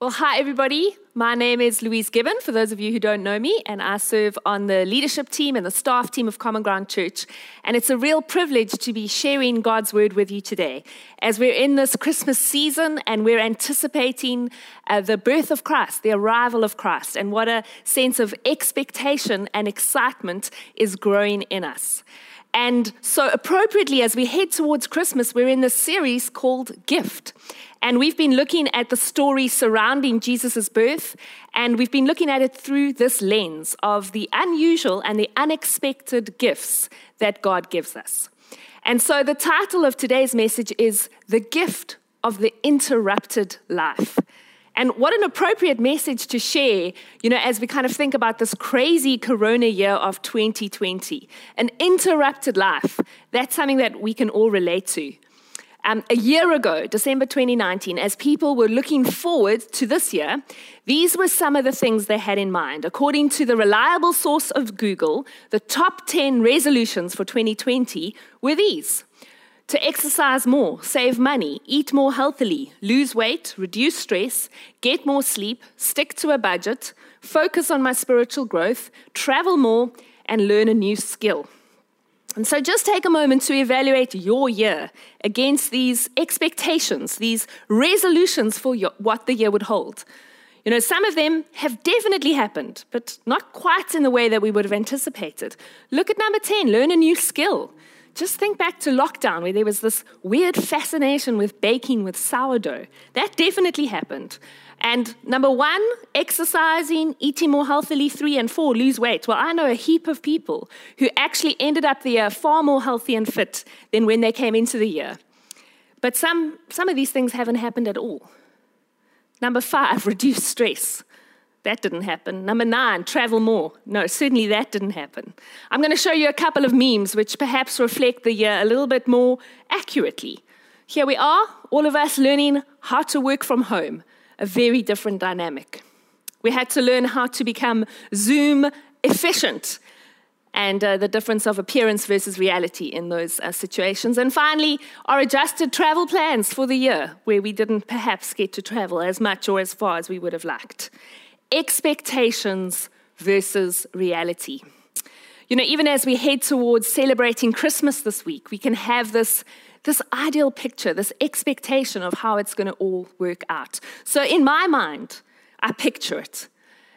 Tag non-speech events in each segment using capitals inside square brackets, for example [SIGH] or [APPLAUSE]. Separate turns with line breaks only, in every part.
Well, hi, everybody. My name is Louise Gibbon, for those of you who don't know me, and I serve on the leadership team and the staff team of Common Ground Church. And it's a real privilege to be sharing God's word with you today. As we're in this Christmas season and we're anticipating uh, the birth of Christ, the arrival of Christ, and what a sense of expectation and excitement is growing in us. And so, appropriately, as we head towards Christmas, we're in this series called Gift. And we've been looking at the story surrounding Jesus' birth, and we've been looking at it through this lens of the unusual and the unexpected gifts that God gives us. And so the title of today's message is The Gift of the Interrupted Life. And what an appropriate message to share, you know, as we kind of think about this crazy corona year of 2020. An interrupted life. That's something that we can all relate to. Um, a year ago, December 2019, as people were looking forward to this year, these were some of the things they had in mind. According to the reliable source of Google, the top 10 resolutions for 2020 were these to exercise more, save money, eat more healthily, lose weight, reduce stress, get more sleep, stick to a budget, focus on my spiritual growth, travel more, and learn a new skill. And so just take a moment to evaluate your year against these expectations, these resolutions for your, what the year would hold. You know, some of them have definitely happened, but not quite in the way that we would have anticipated. Look at number 10 learn a new skill. Just think back to lockdown where there was this weird fascination with baking with sourdough. That definitely happened. And number one, exercising, eating more healthily. Three and four, lose weight. Well, I know a heap of people who actually ended up the year far more healthy and fit than when they came into the year. But some, some of these things haven't happened at all. Number five, [LAUGHS] reduce stress. That didn't happen. Number nine, travel more. No, certainly that didn't happen. I'm going to show you a couple of memes which perhaps reflect the year a little bit more accurately. Here we are, all of us learning how to work from home a very different dynamic. We had to learn how to become Zoom efficient and uh, the difference of appearance versus reality in those uh, situations. And finally, our adjusted travel plans for the year, where we didn't perhaps get to travel as much or as far as we would have liked. Expectations versus reality. You know, even as we head towards celebrating Christmas this week, we can have this this ideal picture, this expectation of how it's going to all work out. So, in my mind, I picture it.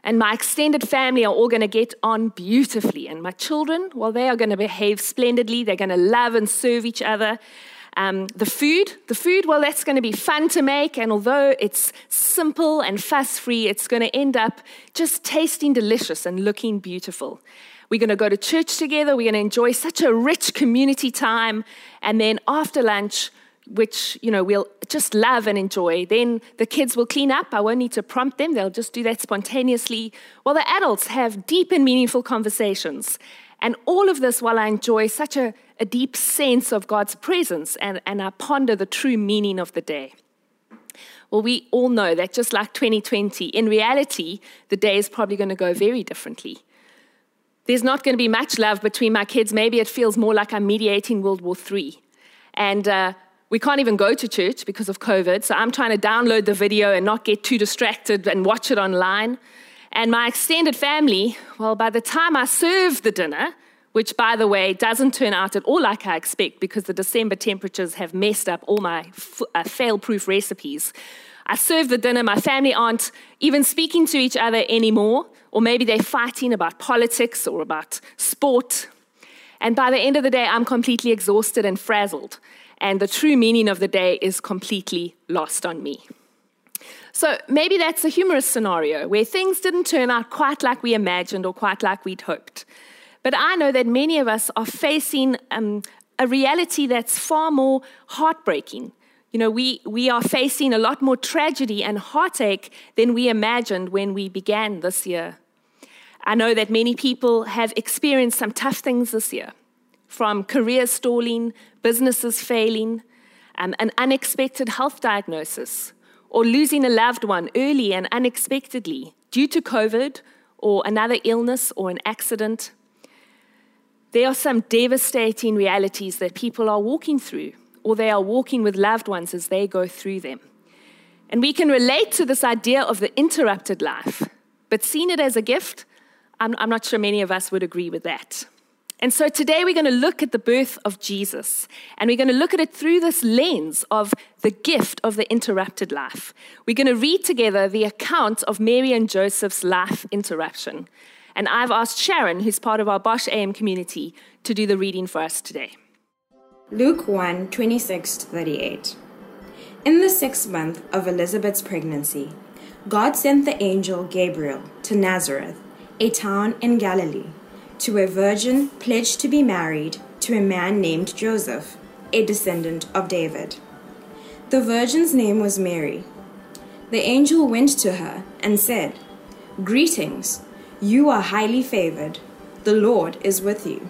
And my extended family are all going to get on beautifully. And my children, well, they are going to behave splendidly. They're going to love and serve each other. Um, the food, the food, well, that's going to be fun to make. And although it's simple and fuss free, it's going to end up just tasting delicious and looking beautiful. We're going to go to church together. We're going to enjoy such a rich community time. And then after lunch, which you know we'll just love and enjoy then the kids will clean up. I won't need to prompt them. They'll just do that spontaneously. While the adults have deep and meaningful conversations. And all of this while i enjoy such a, a deep sense of god's presence and, and i ponder the true meaning of the day. Well we all know that just like 2020 in reality the day is probably going to go very differently there's not going to be much love between my kids. Maybe it feels more like I'm mediating World War III. And uh, we can't even go to church because of COVID. So I'm trying to download the video and not get too distracted and watch it online. And my extended family, well, by the time I serve the dinner, which by the way doesn't turn out at all like I expect because the December temperatures have messed up all my f- uh, fail proof recipes. I serve the dinner, my family aren't even speaking to each other anymore, or maybe they're fighting about politics or about sport. And by the end of the day, I'm completely exhausted and frazzled, and the true meaning of the day is completely lost on me. So maybe that's a humorous scenario where things didn't turn out quite like we imagined or quite like we'd hoped. But I know that many of us are facing um, a reality that's far more heartbreaking you know, we, we are facing a lot more tragedy and heartache than we imagined when we began this year. I know that many people have experienced some tough things this year from career stalling, businesses failing, um, an unexpected health diagnosis, or losing a loved one early and unexpectedly due to COVID or another illness or an accident. There are some devastating realities that people are walking through or they are walking with loved ones as they go through them. And we can relate to this idea of the interrupted life, but seeing it as a gift, I'm, I'm not sure many of us would agree with that. And so today we're going to look at the birth of Jesus, and we're going to look at it through this lens of the gift of the interrupted life. We're going to read together the account of Mary and Joseph's life interruption. And I've asked Sharon, who's part of our Bosch AM community, to do the reading for us today.
Luke 1 26 38. In the sixth month of Elizabeth's pregnancy, God sent the angel Gabriel to Nazareth, a town in Galilee to a virgin pledged to be married to a man named Joseph, a descendant of David. The virgin's name was Mary. The angel went to her and said, Greetings, you are highly favored. The Lord is with you.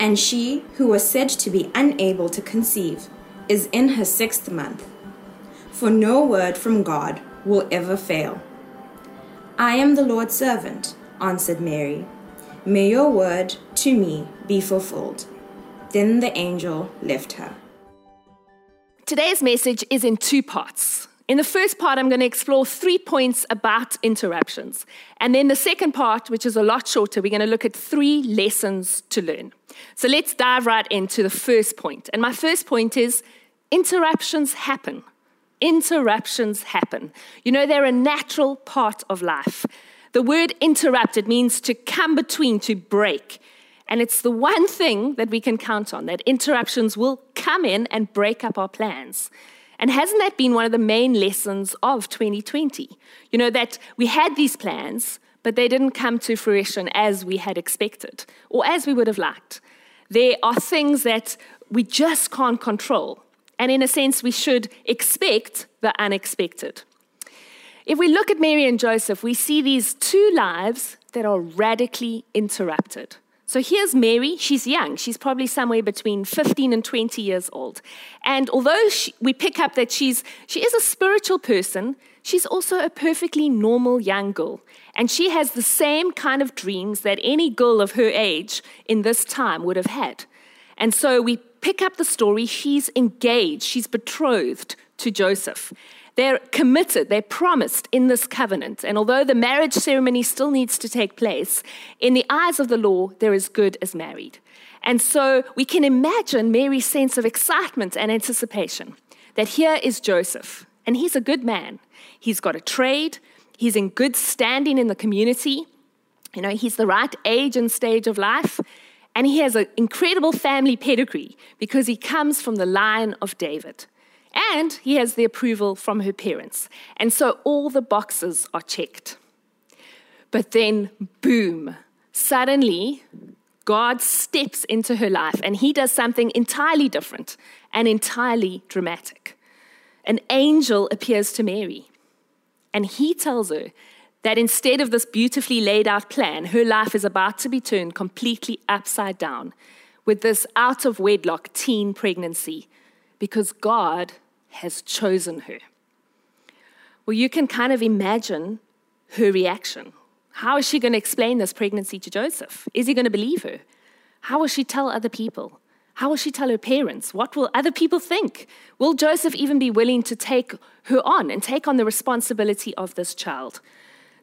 And she, who was said to be unable to conceive, is in her sixth month. For no word from God will ever fail. I am the Lord's servant, answered Mary. May your word to me be fulfilled. Then the angel left her.
Today's message is in two parts. In the first part, I'm going to explore three points about interruptions. And then the second part, which is a lot shorter, we're going to look at three lessons to learn. So let's dive right into the first point. And my first point is interruptions happen. Interruptions happen. You know, they're a natural part of life. The word interrupted means to come between, to break. And it's the one thing that we can count on that interruptions will come in and break up our plans. And hasn't that been one of the main lessons of 2020? You know, that we had these plans, but they didn't come to fruition as we had expected or as we would have liked. There are things that we just can't control. And in a sense, we should expect the unexpected. If we look at Mary and Joseph, we see these two lives that are radically interrupted. So here's Mary. She's young. She's probably somewhere between 15 and 20 years old. And although she, we pick up that she's, she is a spiritual person, she's also a perfectly normal young girl. And she has the same kind of dreams that any girl of her age in this time would have had. And so we pick up the story. She's engaged, she's betrothed to Joseph. They're committed, they're promised in this covenant. And although the marriage ceremony still needs to take place, in the eyes of the law, they're as good as married. And so we can imagine Mary's sense of excitement and anticipation that here is Joseph, and he's a good man. He's got a trade, he's in good standing in the community, you know, he's the right age and stage of life, and he has an incredible family pedigree because he comes from the line of David. And he has the approval from her parents. And so all the boxes are checked. But then, boom, suddenly, God steps into her life and he does something entirely different and entirely dramatic. An angel appears to Mary and he tells her that instead of this beautifully laid out plan, her life is about to be turned completely upside down with this out of wedlock teen pregnancy because God has chosen her. Well, you can kind of imagine her reaction. How is she going to explain this pregnancy to Joseph? Is he going to believe her? How will she tell other people? How will she tell her parents? What will other people think? Will Joseph even be willing to take her on and take on the responsibility of this child?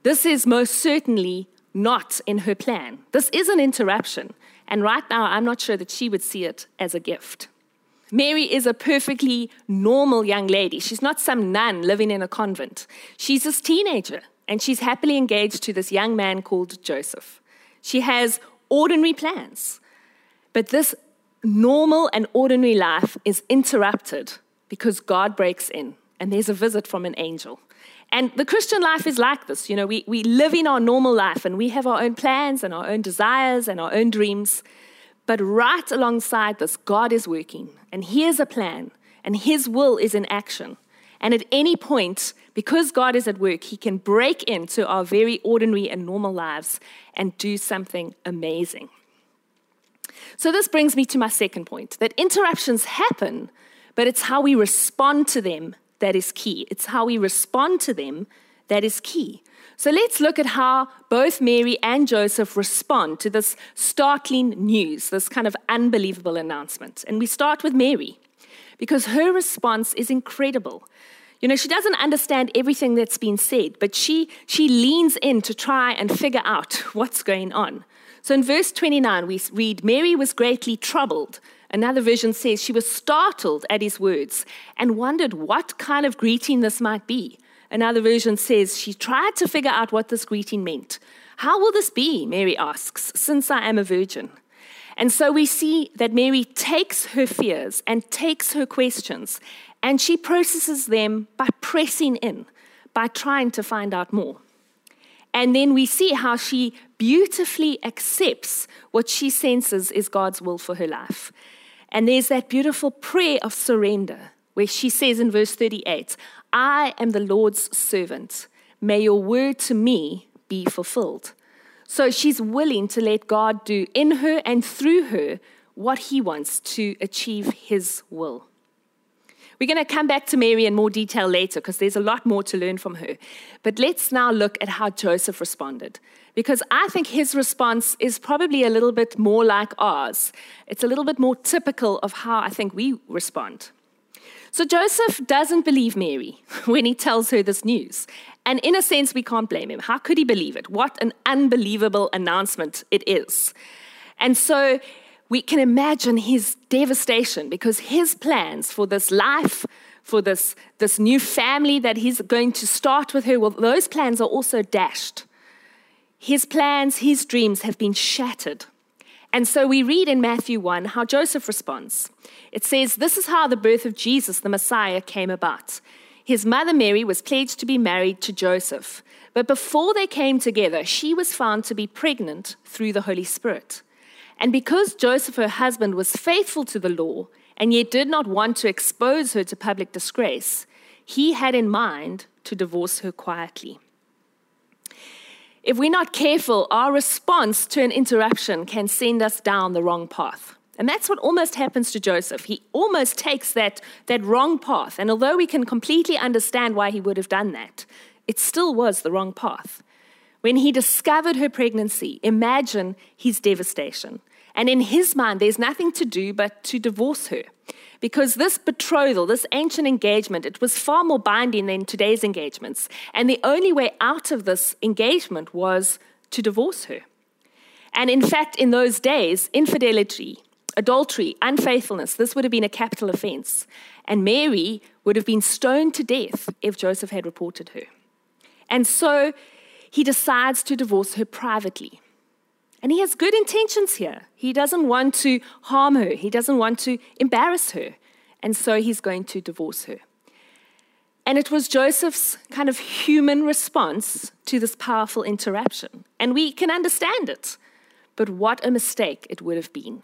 This is most certainly not in her plan. This is an interruption. And right now, I'm not sure that she would see it as a gift. Mary is a perfectly normal young lady. She's not some nun living in a convent. She's this teenager and she's happily engaged to this young man called Joseph. She has ordinary plans, but this normal and ordinary life is interrupted because God breaks in and there's a visit from an angel. And the Christian life is like this. You know, we, we live in our normal life and we have our own plans and our own desires and our own dreams. But right alongside this, God is working and He a plan and His will is in action. And at any point, because God is at work, He can break into our very ordinary and normal lives and do something amazing. So, this brings me to my second point that interruptions happen, but it's how we respond to them that is key. It's how we respond to them that is key. So let's look at how both Mary and Joseph respond to this startling news, this kind of unbelievable announcement. And we start with Mary because her response is incredible. You know, she doesn't understand everything that's been said, but she, she leans in to try and figure out [LAUGHS] what's going on. So in verse 29, we read, Mary was greatly troubled. Another version says she was startled at his words and wondered what kind of greeting this might be. Another version says she tried to figure out what this greeting meant. How will this be? Mary asks, since I am a virgin. And so we see that Mary takes her fears and takes her questions and she processes them by pressing in, by trying to find out more. And then we see how she beautifully accepts what she senses is God's will for her life. And there's that beautiful prayer of surrender where she says in verse 38 I am the Lord's servant. May your word to me be fulfilled. So she's willing to let God do in her and through her what he wants to achieve his will. We're going to come back to Mary in more detail later because there's a lot more to learn from her. But let's now look at how Joseph responded because I think his response is probably a little bit more like ours. It's a little bit more typical of how I think we respond. So Joseph doesn't believe Mary [LAUGHS] when he tells her this news. And in a sense, we can't blame him. How could he believe it? What an unbelievable announcement it is. And so we can imagine his devastation because his plans for this life, for this, this new family that he's going to start with her, well, those plans are also dashed. His plans, his dreams have been shattered. And so we read in Matthew 1 how Joseph responds. It says, This is how the birth of Jesus, the Messiah, came about. His mother Mary was pledged to be married to Joseph. But before they came together, she was found to be pregnant through the Holy Spirit. And because Joseph, her husband, was faithful to the law and yet did not want to expose her to public disgrace, he had in mind to divorce her quietly. If we're not careful, our response to an interruption can send us down the wrong path. And that's what almost happens to Joseph. He almost takes that, that wrong path. And although we can completely understand why he would have done that, it still was the wrong path. When he discovered her pregnancy, imagine his devastation. And in his mind, there's nothing to do but to divorce her. Because this betrothal, this ancient engagement, it was far more binding than today's engagements. And the only way out of this engagement was to divorce her. And in fact, in those days, infidelity, adultery, unfaithfulness, this would have been a capital offense. And Mary would have been stoned to death if Joseph had reported her. And so he decides to divorce her privately. And he has good intentions here. He doesn't want to harm her, he doesn't want to embarrass her. And so he's going to divorce her. And it was Joseph's kind of human response to this powerful interruption. And we can understand it. But what a mistake it would have been.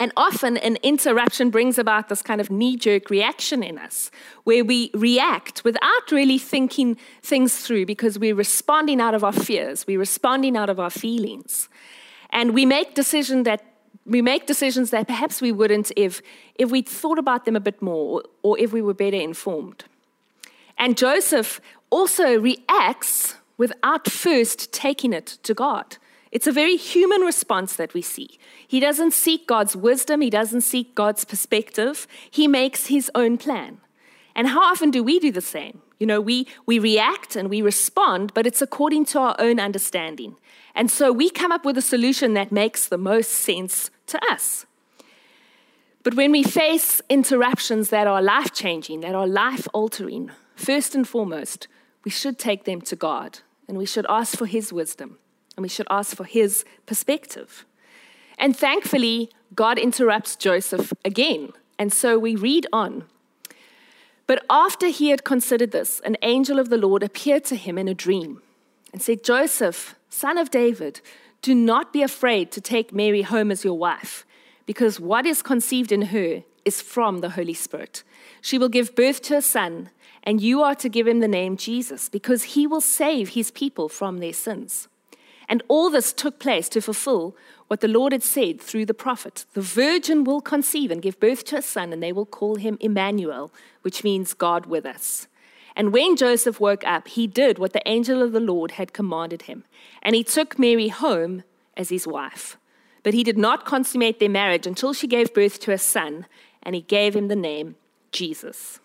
And often an interruption brings about this kind of knee jerk reaction in us where we react without really thinking things through because we're responding out of our fears, we're responding out of our feelings. And we make decisions that we make decisions that perhaps we wouldn't if, if we'd thought about them a bit more or if we were better informed. And Joseph also reacts without first taking it to God. It's a very human response that we see. He doesn't seek God's wisdom, he doesn't seek God's perspective, he makes his own plan. And how often do we do the same? You know, we, we react and we respond, but it's according to our own understanding. And so we come up with a solution that makes the most sense to us. But when we face interruptions that are life changing, that are life altering, first and foremost, we should take them to God and we should ask for His wisdom and we should ask for His perspective. And thankfully, God interrupts Joseph again. And so we read on. But after he had considered this, an angel of the Lord appeared to him in a dream and said, Joseph, son of David, do not be afraid to take Mary home as your wife, because what is conceived in her is from the Holy Spirit. She will give birth to a son, and you are to give him the name Jesus, because he will save his people from their sins. And all this took place to fulfill what the Lord had said through the prophet The virgin will conceive and give birth to a son, and they will call him Emmanuel, which means God with us. And when Joseph woke up, he did what the angel of the Lord had commanded him, and he took Mary home as his wife. But he did not consummate their marriage until she gave birth to a son, and he gave him the name Jesus.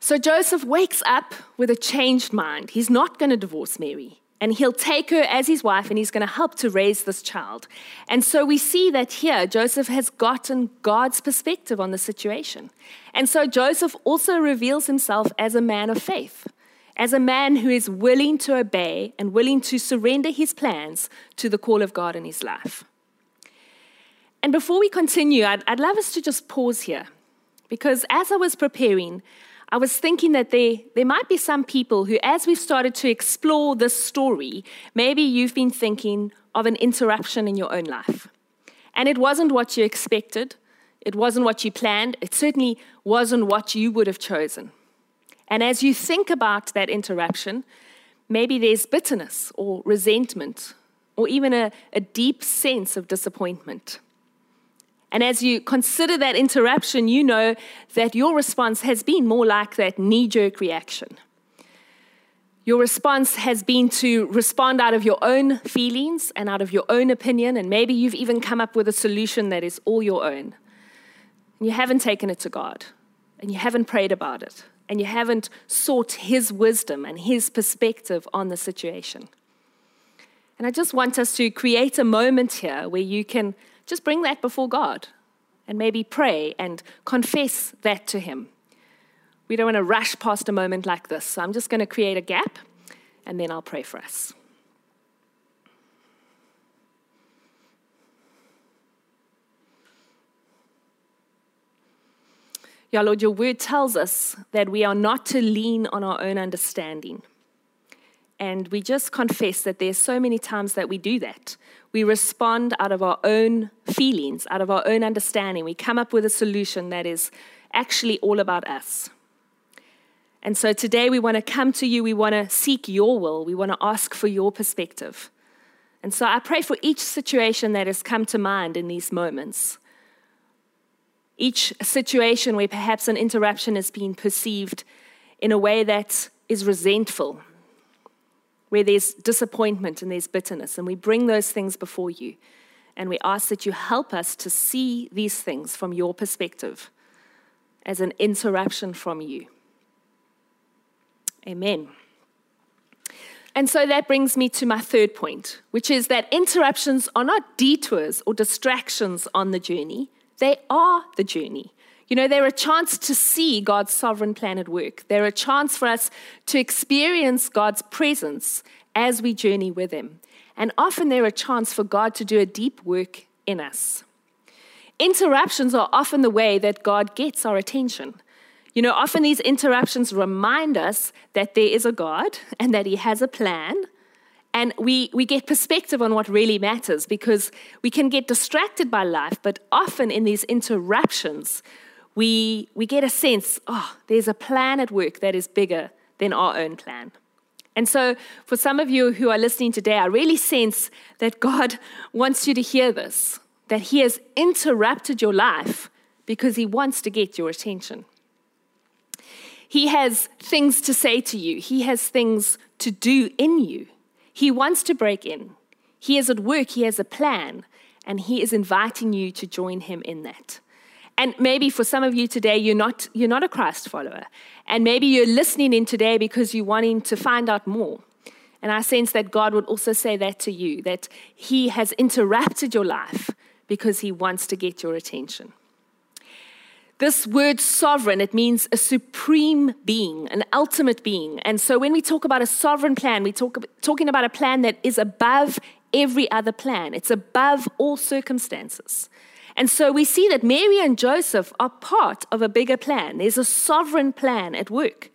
So Joseph wakes up with a changed mind. He's not going to divorce Mary. And he'll take her as his wife and he's going to help to raise this child. And so we see that here Joseph has gotten God's perspective on the situation. And so Joseph also reveals himself as a man of faith, as a man who is willing to obey and willing to surrender his plans to the call of God in his life. And before we continue, I'd, I'd love us to just pause here because as I was preparing, I was thinking that there, there might be some people who, as we've started to explore this story, maybe you've been thinking of an interruption in your own life. And it wasn't what you expected, it wasn't what you planned, it certainly wasn't what you would have chosen. And as you think about that interruption, maybe there's bitterness or resentment or even a, a deep sense of disappointment. And as you consider that interruption, you know that your response has been more like that knee jerk reaction. Your response has been to respond out of your own feelings and out of your own opinion, and maybe you've even come up with a solution that is all your own. And you haven't taken it to God, and you haven't prayed about it, and you haven't sought His wisdom and His perspective on the situation. And I just want us to create a moment here where you can just bring that before God and maybe pray and confess that to Him. We don't want to rush past a moment like this. So I'm just going to create a gap and then I'll pray for us. Yeah, Lord, your word tells us that we are not to lean on our own understanding. And we just confess that there's so many times that we do that. We respond out of our own feelings, out of our own understanding. We come up with a solution that is actually all about us. And so today we want to come to you. We want to seek your will. We want to ask for your perspective. And so I pray for each situation that has come to mind in these moments. Each situation where perhaps an interruption has been perceived in a way that is resentful, where there's disappointment and there's bitterness. And we bring those things before you. And we ask that you help us to see these things from your perspective as an interruption from you. Amen. And so that brings me to my third point, which is that interruptions are not detours or distractions on the journey, they are the journey. You know, they're a chance to see God's sovereign plan at work. They're a chance for us to experience God's presence as we journey with Him. And often they're a chance for God to do a deep work in us. Interruptions are often the way that God gets our attention. You know, often these interruptions remind us that there is a God and that He has a plan. And we, we get perspective on what really matters because we can get distracted by life, but often in these interruptions, we, we get a sense, oh, there's a plan at work that is bigger than our own plan. And so, for some of you who are listening today, I really sense that God [LAUGHS] wants you to hear this that He has interrupted your life because He wants to get your attention. He has things to say to you, He has things to do in you. He wants to break in. He is at work, He has a plan, and He is inviting you to join Him in that. And maybe for some of you today, you're not, you're not a Christ follower. And maybe you're listening in today because you're wanting to find out more. And I sense that God would also say that to you, that He has interrupted your life because He wants to get your attention. This word sovereign, it means a supreme being, an ultimate being. And so when we talk about a sovereign plan, we talk talking about a plan that is above every other plan. It's above all circumstances. And so we see that Mary and Joseph are part of a bigger plan. There's a sovereign plan at work.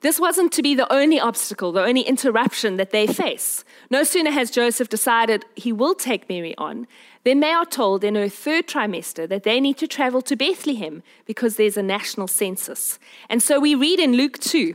This wasn't to be the only obstacle, the only interruption that they face. No sooner has Joseph decided he will take Mary on then they are told in her third trimester that they need to travel to Bethlehem because there's a national census. And so we read in Luke 2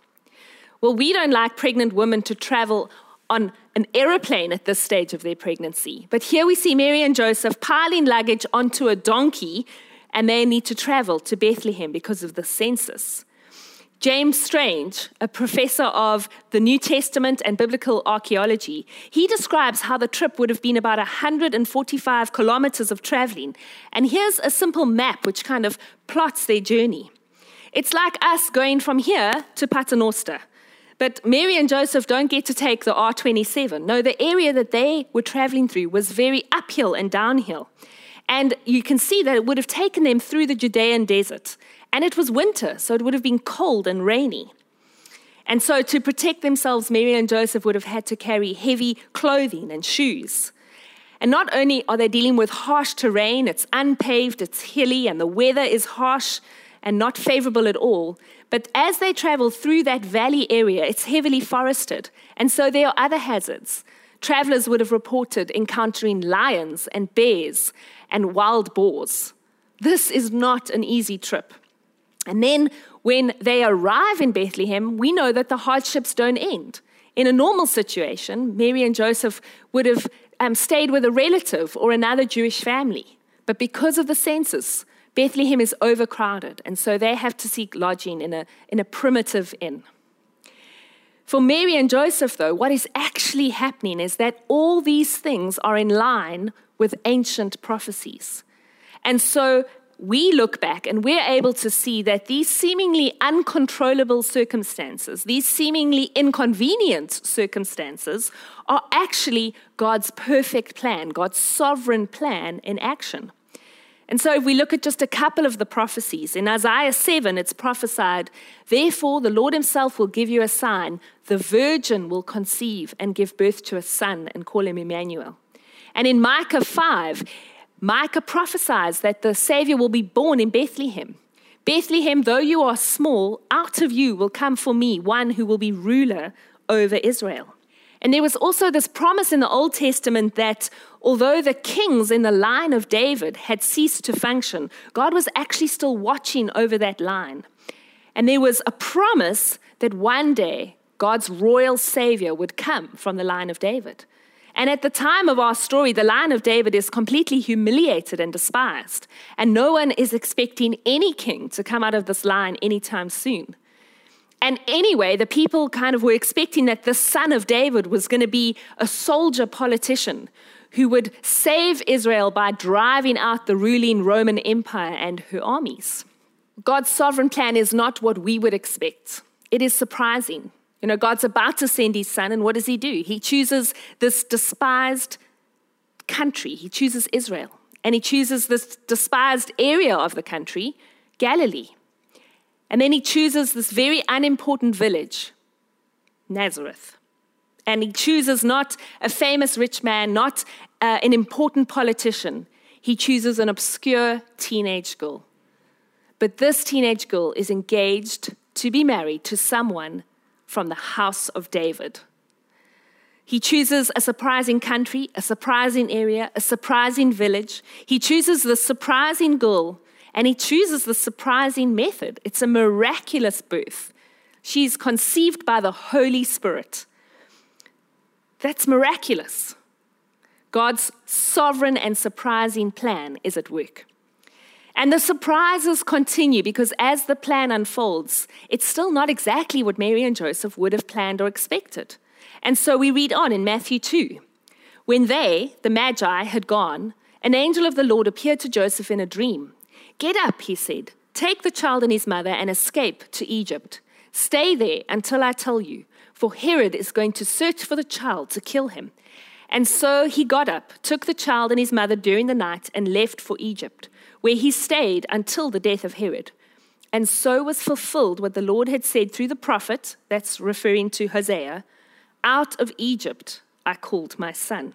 Well, we don't like pregnant women to travel on an aeroplane at this stage of their pregnancy. But here we see Mary and Joseph piling luggage onto a donkey, and they need to travel to Bethlehem because of the census. James Strange, a professor of the New Testament and biblical archaeology, he describes how the trip would have been about 145 kilometers of traveling. And here's a simple map which kind of plots their journey. It's like us going from here to Paternoster. But Mary and Joseph don't get to take the R27. No, the area that they were traveling through was very uphill and downhill. And you can see that it would have taken them through the Judean desert. And it was winter, so it would have been cold and rainy. And so, to protect themselves, Mary and Joseph would have had to carry heavy clothing and shoes. And not only are they dealing with harsh terrain, it's unpaved, it's hilly, and the weather is harsh and not favorable at all, but as they travel through that valley area, it's heavily forested. And so there are other hazards. Travelers would have reported encountering lions and bears and wild boars. This is not an easy trip. And then when they arrive in Bethlehem, we know that the hardships don't end. In a normal situation, Mary and Joseph would have um, stayed with a relative or another Jewish family. But because of the census, Bethlehem is overcrowded, and so they have to seek lodging in a, in a primitive inn. For Mary and Joseph, though, what is actually happening is that all these things are in line with ancient prophecies. And so we look back and we're able to see that these seemingly uncontrollable circumstances, these seemingly inconvenient circumstances, are actually God's perfect plan, God's sovereign plan in action. And so, if we look at just a couple of the prophecies, in Isaiah 7, it's prophesied, Therefore, the Lord Himself will give you a sign. The virgin will conceive and give birth to a son and call him Emmanuel. And in Micah 5, Micah prophesies that the Savior will be born in Bethlehem. Bethlehem, though you are small, out of you will come for me one who will be ruler over Israel. And there was also this promise in the Old Testament that although the kings in the line of David had ceased to function, God was actually still watching over that line. And there was a promise that one day God's royal savior would come from the line of David. And at the time of our story, the line of David is completely humiliated and despised. And no one is expecting any king to come out of this line anytime soon. And anyway, the people kind of were expecting that the son of David was going to be a soldier politician who would save Israel by driving out the ruling Roman Empire and her armies. God's sovereign plan is not what we would expect, it is surprising. You know, God's about to send his son, and what does he do? He chooses this despised country, he chooses Israel, and he chooses this despised area of the country, Galilee. And then he chooses this very unimportant village, Nazareth. And he chooses not a famous rich man, not uh, an important politician. He chooses an obscure teenage girl. But this teenage girl is engaged to be married to someone from the house of David. He chooses a surprising country, a surprising area, a surprising village. He chooses the surprising girl, and he chooses the surprising method. It's a miraculous birth. She's conceived by the Holy Spirit. That's miraculous. God's sovereign and surprising plan is at work. And the surprises continue because as the plan unfolds, it's still not exactly what Mary and Joseph would have planned or expected. And so we read on in Matthew 2. When they, the Magi, had gone, an angel of the Lord appeared to Joseph in a dream. Get up, he said, take the child and his mother and escape to Egypt. Stay there until I tell you, for Herod is going to search for the child to kill him. And so he got up, took the child and his mother during the night, and left for Egypt, where he stayed until the death of Herod. And so was fulfilled what the Lord had said through the prophet, that's referring to Hosea, out of Egypt I called my son.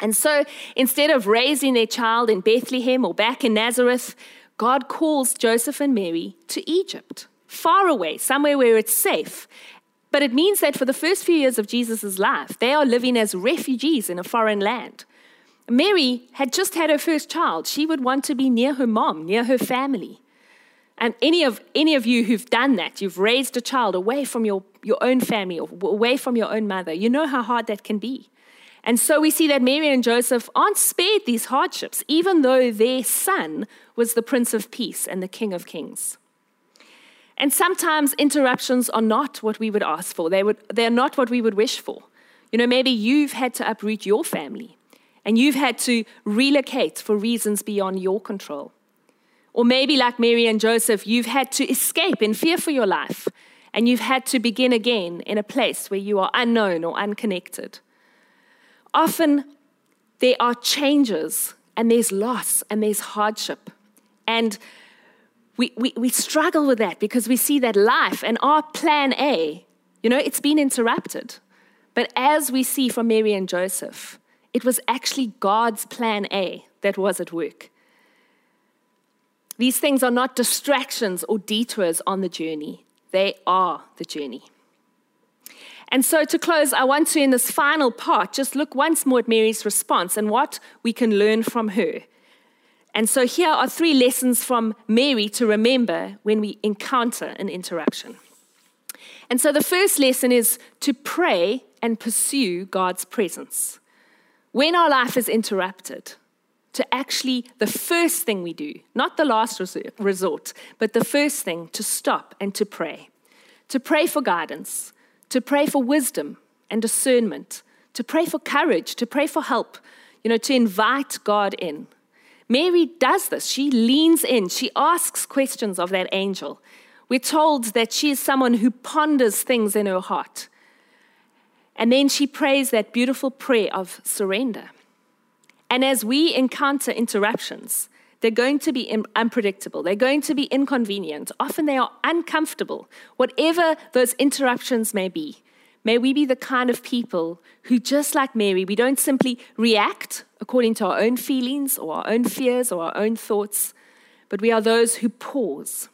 And so instead of raising their child in Bethlehem or back in Nazareth, God calls Joseph and Mary to Egypt, far away, somewhere where it's safe. But it means that for the first few years of Jesus' life, they are living as refugees in a foreign land. Mary had just had her first child. She would want to be near her mom, near her family. And any of, any of you who've done that, you've raised a child away from your, your own family or away from your own mother, you know how hard that can be. And so we see that Mary and Joseph aren't spared these hardships, even though their son was the Prince of Peace and the King of Kings. And sometimes interruptions are not what we would ask for, they would, they're not what we would wish for. You know, maybe you've had to uproot your family and you've had to relocate for reasons beyond your control. Or maybe, like Mary and Joseph, you've had to escape in fear for your life and you've had to begin again in a place where you are unknown or unconnected. Often there are changes and there's loss and there's hardship. And we, we, we struggle with that because we see that life and our plan A, you know, it's been interrupted. But as we see from Mary and Joseph, it was actually God's plan A that was at work. These things are not distractions or detours on the journey, they are the journey. And so, to close, I want to, in this final part, just look once more at Mary's response and what we can learn from her. And so, here are three lessons from Mary to remember when we encounter an interruption. And so, the first lesson is to pray and pursue God's presence. When our life is interrupted, to actually, the first thing we do, not the last resort, but the first thing, to stop and to pray. To pray for guidance, to pray for wisdom and discernment, to pray for courage, to pray for help, you know, to invite God in. Mary does this. She leans in, she asks questions of that angel. We're told that she is someone who ponders things in her heart. And then she prays that beautiful prayer of surrender. And as we encounter interruptions, they're going to be unpredictable. They're going to be inconvenient. Often they are uncomfortable. Whatever those interruptions may be, may we be the kind of people who, just like Mary, we don't simply react according to our own feelings or our own fears or our own thoughts, but we are those who pause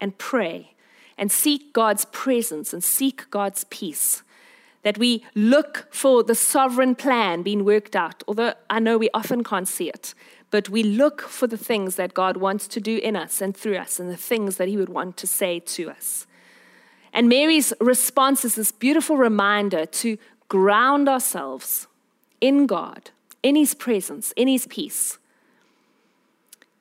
and pray and seek God's presence and seek God's peace. That we look for the sovereign plan being worked out, although I know we often can't see it but we look for the things that God wants to do in us and through us and the things that He would want to say to us. And Mary's response is this beautiful reminder to ground ourselves in God, in His presence, in His peace.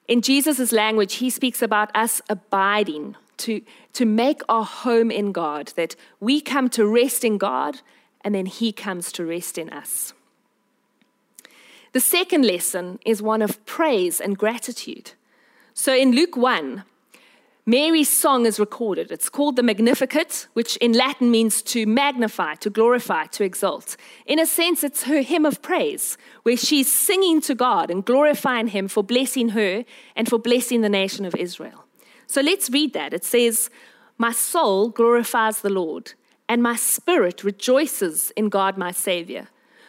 In Jesus' language, He speaks about us abiding, to, to make our home in God, that we come to rest in God and then He comes to rest in us. The second lesson is one of praise and gratitude. So in Luke 1, Mary's song is recorded. It's called the Magnificat, which in Latin means to magnify, to glorify, to exalt. In a sense, it's her hymn of praise, where she's singing to God and glorifying Him for blessing her and for blessing the nation of Israel. So let's read that. It says, My soul glorifies the Lord, and my spirit rejoices in God my Savior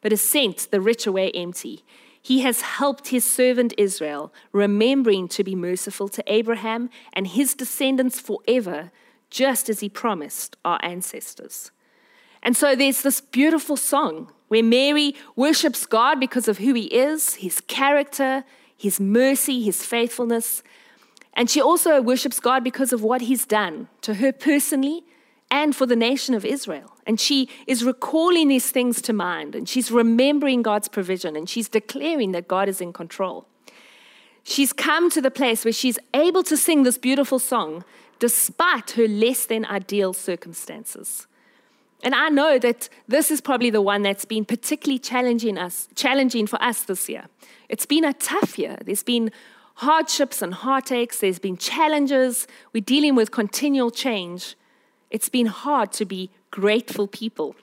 but has sent the rich away empty. He has helped his servant Israel, remembering to be merciful to Abraham and his descendants forever, just as he promised our ancestors. And so there's this beautiful song where Mary worships God because of who he is, his character, his mercy, his faithfulness. And she also worships God because of what he's done to her personally and for the nation of Israel. And she is recalling these things to mind and she's remembering God's provision and she's declaring that God is in control. She's come to the place where she's able to sing this beautiful song despite her less than ideal circumstances. And I know that this is probably the one that's been particularly challenging us, challenging for us this year. It's been a tough year. There's been hardships and heartaches, there's been challenges. We're dealing with continual change. It's been hard to be grateful people.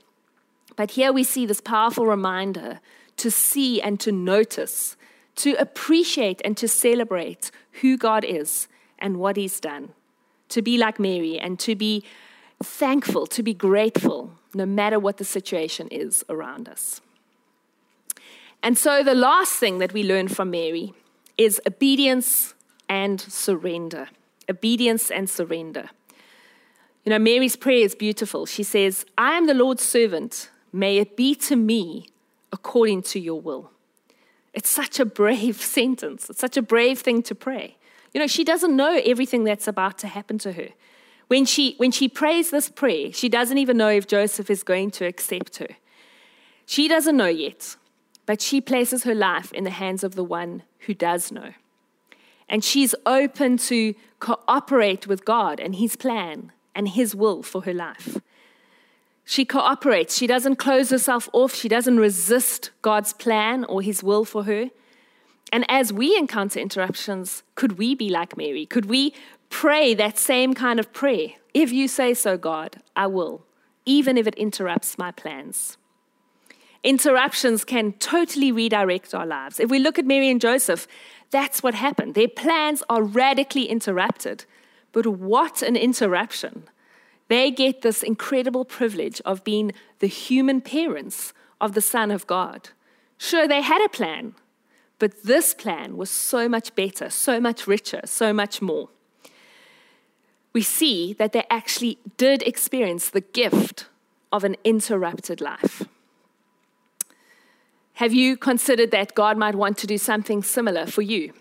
But here we see this powerful reminder to see and to notice, to appreciate and to celebrate who God is and what He's done. To be like Mary and to be thankful, to be grateful, no matter what the situation is around us. And so, the last thing that we learn from Mary is obedience and surrender. Obedience and surrender. You know, Mary's prayer is beautiful. She says, I am the Lord's servant. May it be to me according to your will. It's such a brave [LAUGHS] sentence. It's such a brave thing to pray. You know, she doesn't know everything that's about to happen to her. When she, when she prays this prayer, she doesn't even know if Joseph is going to accept her. She doesn't know yet, but she places her life in the hands of the one who does know. And she's open to cooperate with God and his plan and his will for her life. She cooperates. She doesn't close herself off. She doesn't resist God's plan or his will for her. And as we encounter interruptions, could we be like Mary? Could we pray that same kind of prayer. If you say so, God, I will, even if it interrupts my plans. Interruptions can totally redirect our lives. If we look at Mary and Joseph, that's what happened. Their plans are radically interrupted. But what an interruption! They get this incredible privilege of being the human parents of the Son of God. Sure, they had a plan, but this plan was so much better, so much richer, so much more we see that they actually did experience the gift of an interrupted life. Have you considered that God might want to do something similar for you?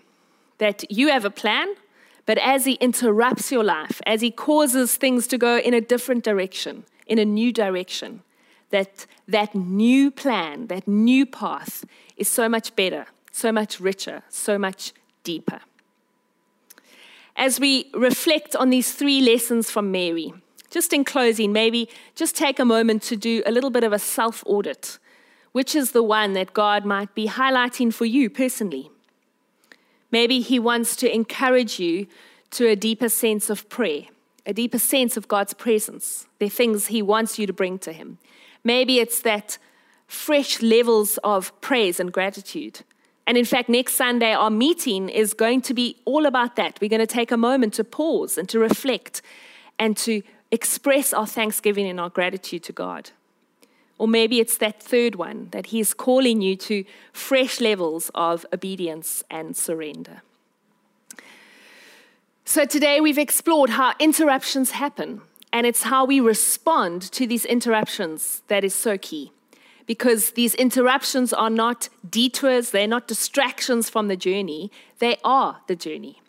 That you have a plan, but as He interrupts your life, as He causes things to go in a different direction, in a new direction, that that new plan, that new path is so much better, so much richer, so much deeper as we reflect on these three lessons from Mary. Just in closing, maybe just take a moment to do a little bit of a self audit. Which is the one that God might be highlighting for you personally? Maybe He wants to encourage you to a deeper sense of prayer, a deeper sense of God's presence, the things He wants you to bring to Him. Maybe it's that fresh levels of praise and gratitude and in fact, next Sunday, our meeting is going to be all about that. We're going to take a moment to pause and to reflect and to express our thanksgiving and our gratitude to God. Or maybe it's that third one that He's calling you to fresh levels of obedience and surrender. So today we've explored how interruptions happen, and it's how we respond to these interruptions that is so key because these interruptions are not detours, they're not distractions from the journey, they are the journey.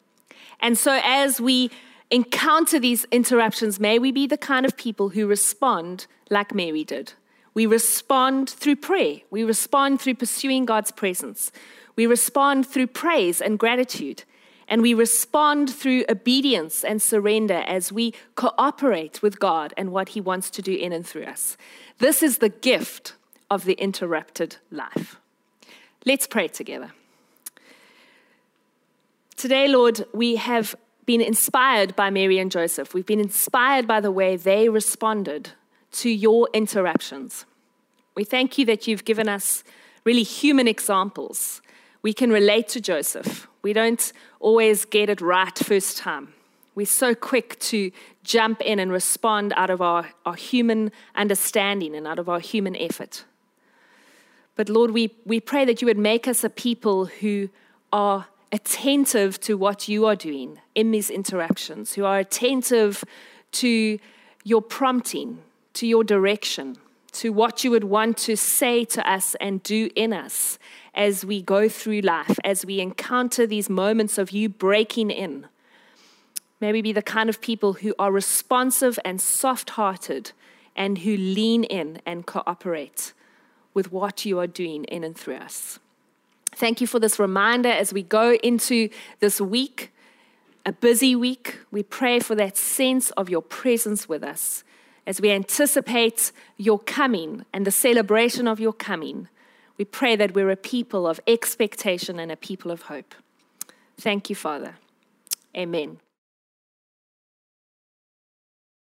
And so, as we encounter these interruptions, may we be the kind of people who respond like Mary did. We respond through prayer, we respond through pursuing God's presence, we respond through praise and gratitude. And we respond through obedience and surrender as we cooperate with God and what He wants to do in and through us. This is the gift of the interrupted life. Let's pray together. Today, Lord, we have been inspired by Mary and Joseph. We've been inspired by the way they responded to your interruptions. We thank you that you've given us really human examples. We can relate to Joseph. We don't always get it right first time. We're so quick to jump in and respond out of our, our human understanding and out of our human effort. But Lord, we, we pray that you would make us a people who are attentive to what you are doing in these interactions, who are attentive to your prompting, to your direction, to what you would want to say to us and do in us as we go through life, as we encounter these moments of you breaking in. May we be the kind of people who are responsive and soft hearted and who lean in and cooperate with what you are doing in and through us. Thank you for this reminder as we go into this week, a busy week. We pray for that sense of your presence with us as we anticipate your coming and the celebration of your coming. We pray that we're a people of expectation and a people of hope. Thank you, Father. Amen.